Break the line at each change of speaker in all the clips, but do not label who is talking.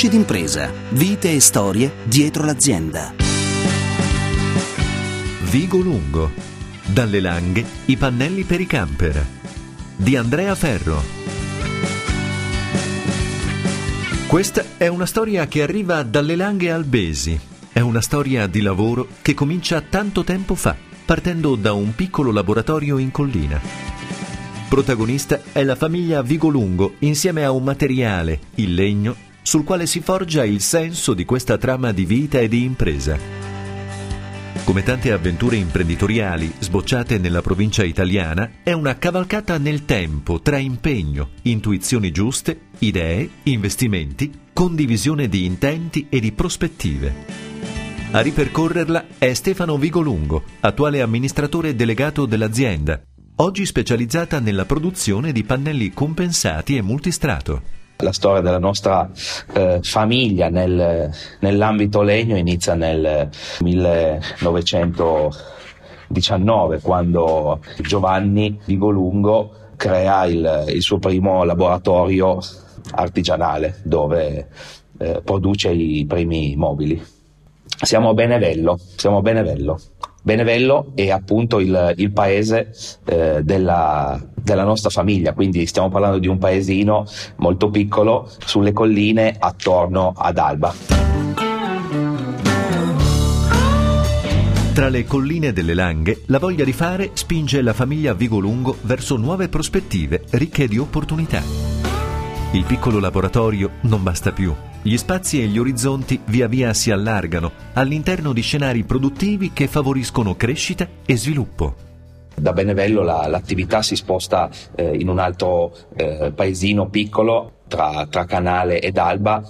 Voci d'impresa, vite e storie dietro l'azienda.
Vigo Lungo. Dalle Langhe, i pannelli per i camper. Di Andrea Ferro. Questa è una storia che arriva dalle Langhe Albesi. È una storia di lavoro che comincia tanto tempo fa, partendo da un piccolo laboratorio in collina. Protagonista è la famiglia Vigolungo insieme a un materiale, il legno, sul quale si forgia il senso di questa trama di vita e di impresa. Come tante avventure imprenditoriali sbocciate nella provincia italiana, è una cavalcata nel tempo tra impegno, intuizioni giuste, idee, investimenti, condivisione di intenti e di prospettive. A ripercorrerla è Stefano Vigolungo, attuale amministratore delegato dell'azienda, oggi specializzata nella produzione di pannelli compensati e multistrato.
La storia della nostra eh, famiglia nel, nell'ambito legno inizia nel 1919 quando Giovanni Vigolungo crea il, il suo primo laboratorio artigianale dove eh, produce i primi mobili. Siamo a Benevello, siamo a Benevello. Benevello è appunto il, il paese eh, della, della, nostra famiglia, quindi stiamo parlando di un paesino molto piccolo sulle colline attorno ad Alba.
Tra le colline delle Langhe, la voglia di fare spinge la famiglia Vigolungo verso nuove prospettive ricche di opportunità. Il piccolo laboratorio non basta più gli spazi e gli orizzonti via via si allargano all'interno di scenari produttivi che favoriscono crescita e sviluppo.
Da Benevello la, l'attività si sposta eh, in un altro eh, paesino piccolo tra, tra Canale ed Alba,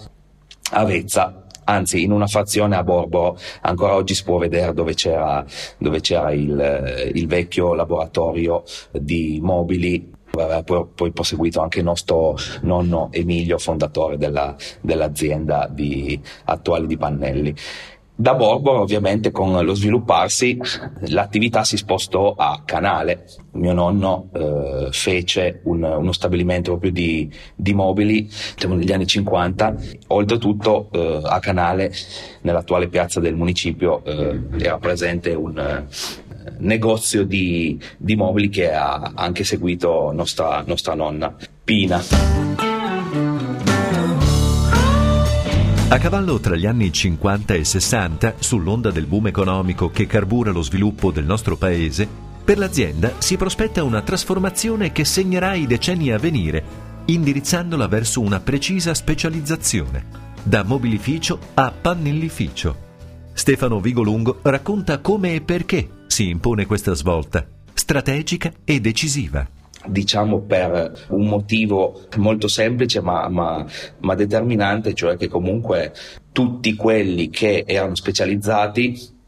Avezza, anzi in una frazione a Borbo ancora oggi si può vedere dove c'era, dove c'era il, il, vecchio laboratorio di mobili Aveva poi, proseguito anche il nostro nonno Emilio, fondatore della, dell'azienda di, attuale di pannelli. Da Borbor ovviamente con lo svilupparsi l'attività si spostò a Canale. Mio nonno eh, fece un, uno stabilimento proprio di, di mobili diciamo negli anni 50. Oltretutto eh, a Canale, nell'attuale piazza del municipio, eh, era presente un, negozio di, di mobili che ha anche seguito nostra, nostra nonna, Pina.
A cavallo tra gli anni 50 e 60, sull'onda del boom economico che carbura lo sviluppo del nostro paese, per l'azienda si prospetta una trasformazione che segnerà i decenni a venire, indirizzandola verso una precisa specializzazione, da mobilificio a pannellificio. Stefano Vigolungo racconta come e perché si impone questa svolta, strategica e decisiva
diciamo per un motivo molto semplice ma, ma, ma, determinante, cioè che comunque tutti quelli che erano specializzati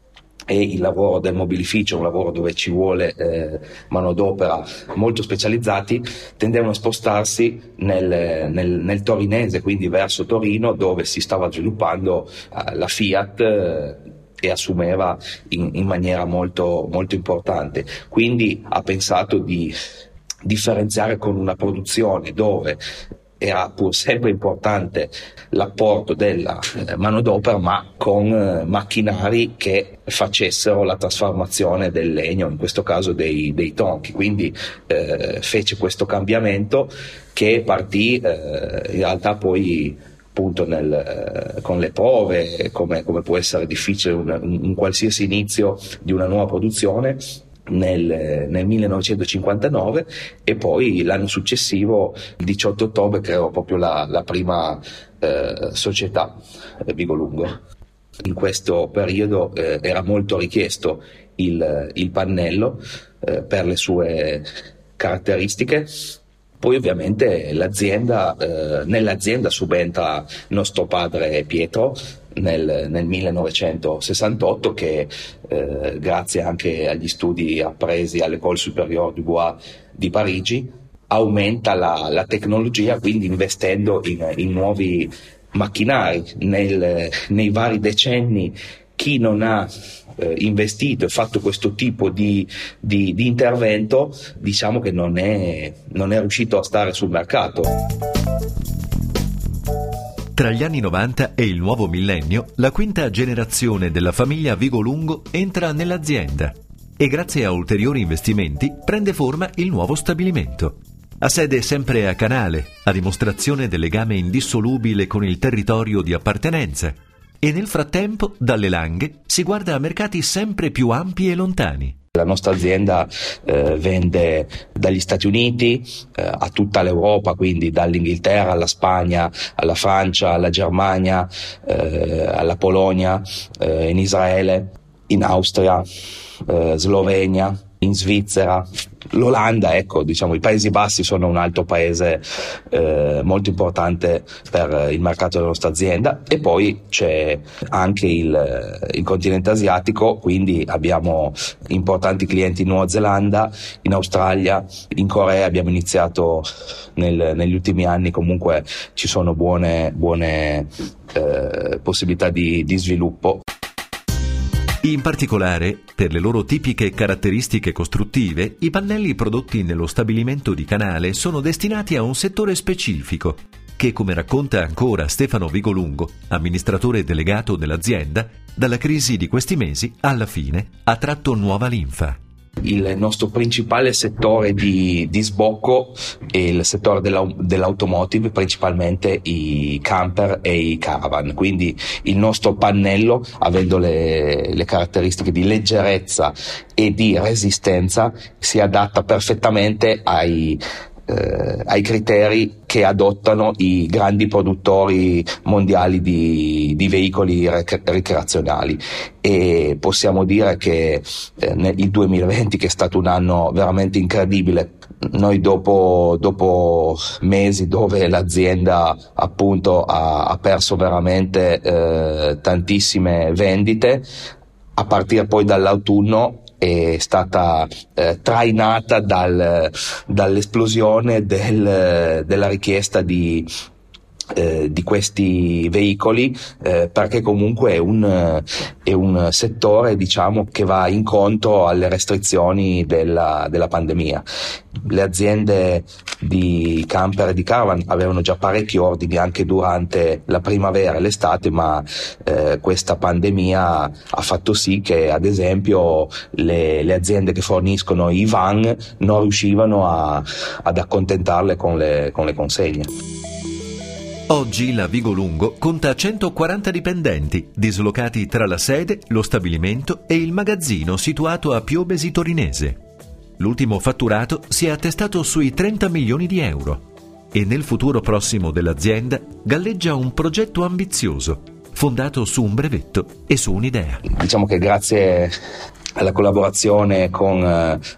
e il lavoro del mobilificio, un lavoro dove ci vuole eh, manodopera molto specializzati, tendevano a spostarsi nel, nel, nel, torinese, quindi verso Torino, dove si stava sviluppando eh, la Fiat. Eh, e assumeva in, in maniera molto, molto importante. Quindi ha pensato di differenziare con una produzione dove era pur sempre importante l'apporto della eh, manodopera, ma con eh, macchinari che facessero la trasformazione del legno, in questo caso dei, dei tonchi. Quindi eh, fece questo cambiamento che partì eh, in realtà poi appunto nel, eh, con le prove, come, come, può essere difficile un, un, qualsiasi inizio di una nuova produzione. Nel, nel 1959 e poi l'anno successivo, il 18 ottobre, creò proprio la, la prima eh, società eh, Vigolungo. In questo periodo eh, era molto richiesto il, il pannello eh, per le sue caratteristiche poi ovviamente l'azienda, eh, nell'azienda subentra nostro padre Pietro nel, nel 1968 che eh, grazie anche agli studi appresi all'École Supérieure du Bois di Parigi aumenta la, la tecnologia quindi investendo in, in nuovi macchinari. Nel, nei vari decenni chi non ha eh, investito e fatto questo tipo di, di, di intervento, diciamo che non è, non è riuscito a stare sul mercato.
Tra gli anni 90 e il nuovo millennio, la quinta generazione della famiglia Vigolungo entra nell'azienda e grazie a ulteriori investimenti prende forma il nuovo stabilimento. Ha sede sempre a Canale, a dimostrazione del legame indissolubile con il territorio di appartenenza. E nel frattempo, dalle Langhe, si guarda a mercati sempre più ampi e lontani.
La nostra azienda eh, vende dagli Stati Uniti eh, a tutta l'Europa, quindi dall'Inghilterra alla Spagna, alla Francia, alla Germania, eh, alla Polonia, eh, in Israele, in Austria, eh, Slovenia, in Svizzera, l'Olanda, ecco, diciamo, i Paesi Bassi sono un altro paese eh, molto importante per il mercato della nostra azienda e poi c'è anche il, il, continente asiatico, quindi abbiamo importanti clienti in Nuova Zelanda, in Australia, in Corea abbiamo iniziato nel, negli ultimi anni, comunque ci sono buone, buone eh, possibilità di, di sviluppo.
In particolare, per le loro tipiche caratteristiche costruttive, i pannelli prodotti nello stabilimento di Canale sono destinati a un settore specifico, che, come racconta ancora Stefano Vigolungo, amministratore delegato dell'azienda, dalla crisi di questi mesi, alla fine, ha tratto nuova linfa
il nostro principale settore di, di sbocco è il settore della, dell'automotive, principalmente i camper e i caravan. Quindi il nostro pannello, avendo le, le caratteristiche di leggerezza e di resistenza, si adatta perfettamente ai eh, ai criteri che adottano i grandi produttori mondiali di, di veicoli rec- ricreazionali. E possiamo dire che eh, nel, il 2020 che è stato un anno veramente incredibile. Noi dopo, dopo mesi dove l'azienda appunto ha, ha perso veramente eh, tantissime vendite a partire poi dall'autunno è stata eh, trainata dal, dall'esplosione del, della richiesta di, eh, di questi veicoli eh, perché comunque è un, è un settore diciamo, che va incontro alle restrizioni della, della pandemia. Le aziende di camper e di caravan avevano già parecchi ordini anche durante la primavera e l'estate, ma eh, questa pandemia ha fatto sì che ad esempio le, le aziende che forniscono i van non riuscivano a, ad accontentarle con le, con le consegne.
Oggi la Vigolungo conta 140 dipendenti, dislocati tra la sede, lo stabilimento e il magazzino situato a Piobesi Torinese. L'ultimo fatturato si è attestato sui 30 milioni di euro e nel futuro prossimo dell'azienda galleggia un progetto ambizioso, fondato su un brevetto e su un'idea.
Diciamo che grazie alla collaborazione con,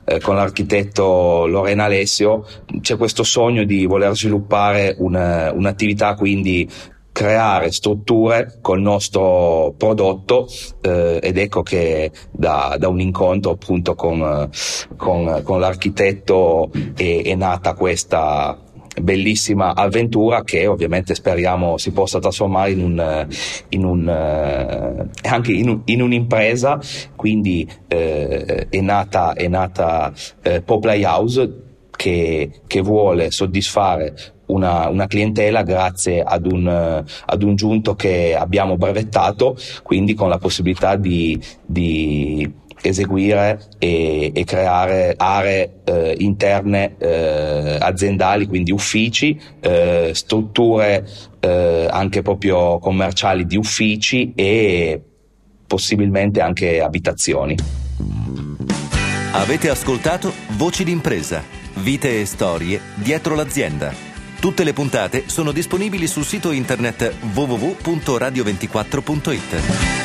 eh, con, l'architetto Lorena Alessio c'è questo sogno di voler sviluppare una, un'attività quindi creare strutture col nostro prodotto eh, ed ecco che da, da, un incontro appunto con, con, con l'architetto è, è nata questa, bellissima avventura che ovviamente speriamo si possa trasformare in, un, in, un, eh, anche in, un, in un'impresa, quindi eh, è nata, è nata eh, House che, che vuole soddisfare una, una, clientela grazie ad un, ad un, giunto che abbiamo brevettato, quindi con la possibilità di, di eseguire e, e creare aree eh, interne eh, aziendali, quindi uffici, eh, strutture eh, anche proprio commerciali di uffici e possibilmente anche abitazioni.
Avete ascoltato Voci d'impresa, vite e storie dietro l'azienda. Tutte le puntate sono disponibili sul sito internet www.radio24.it.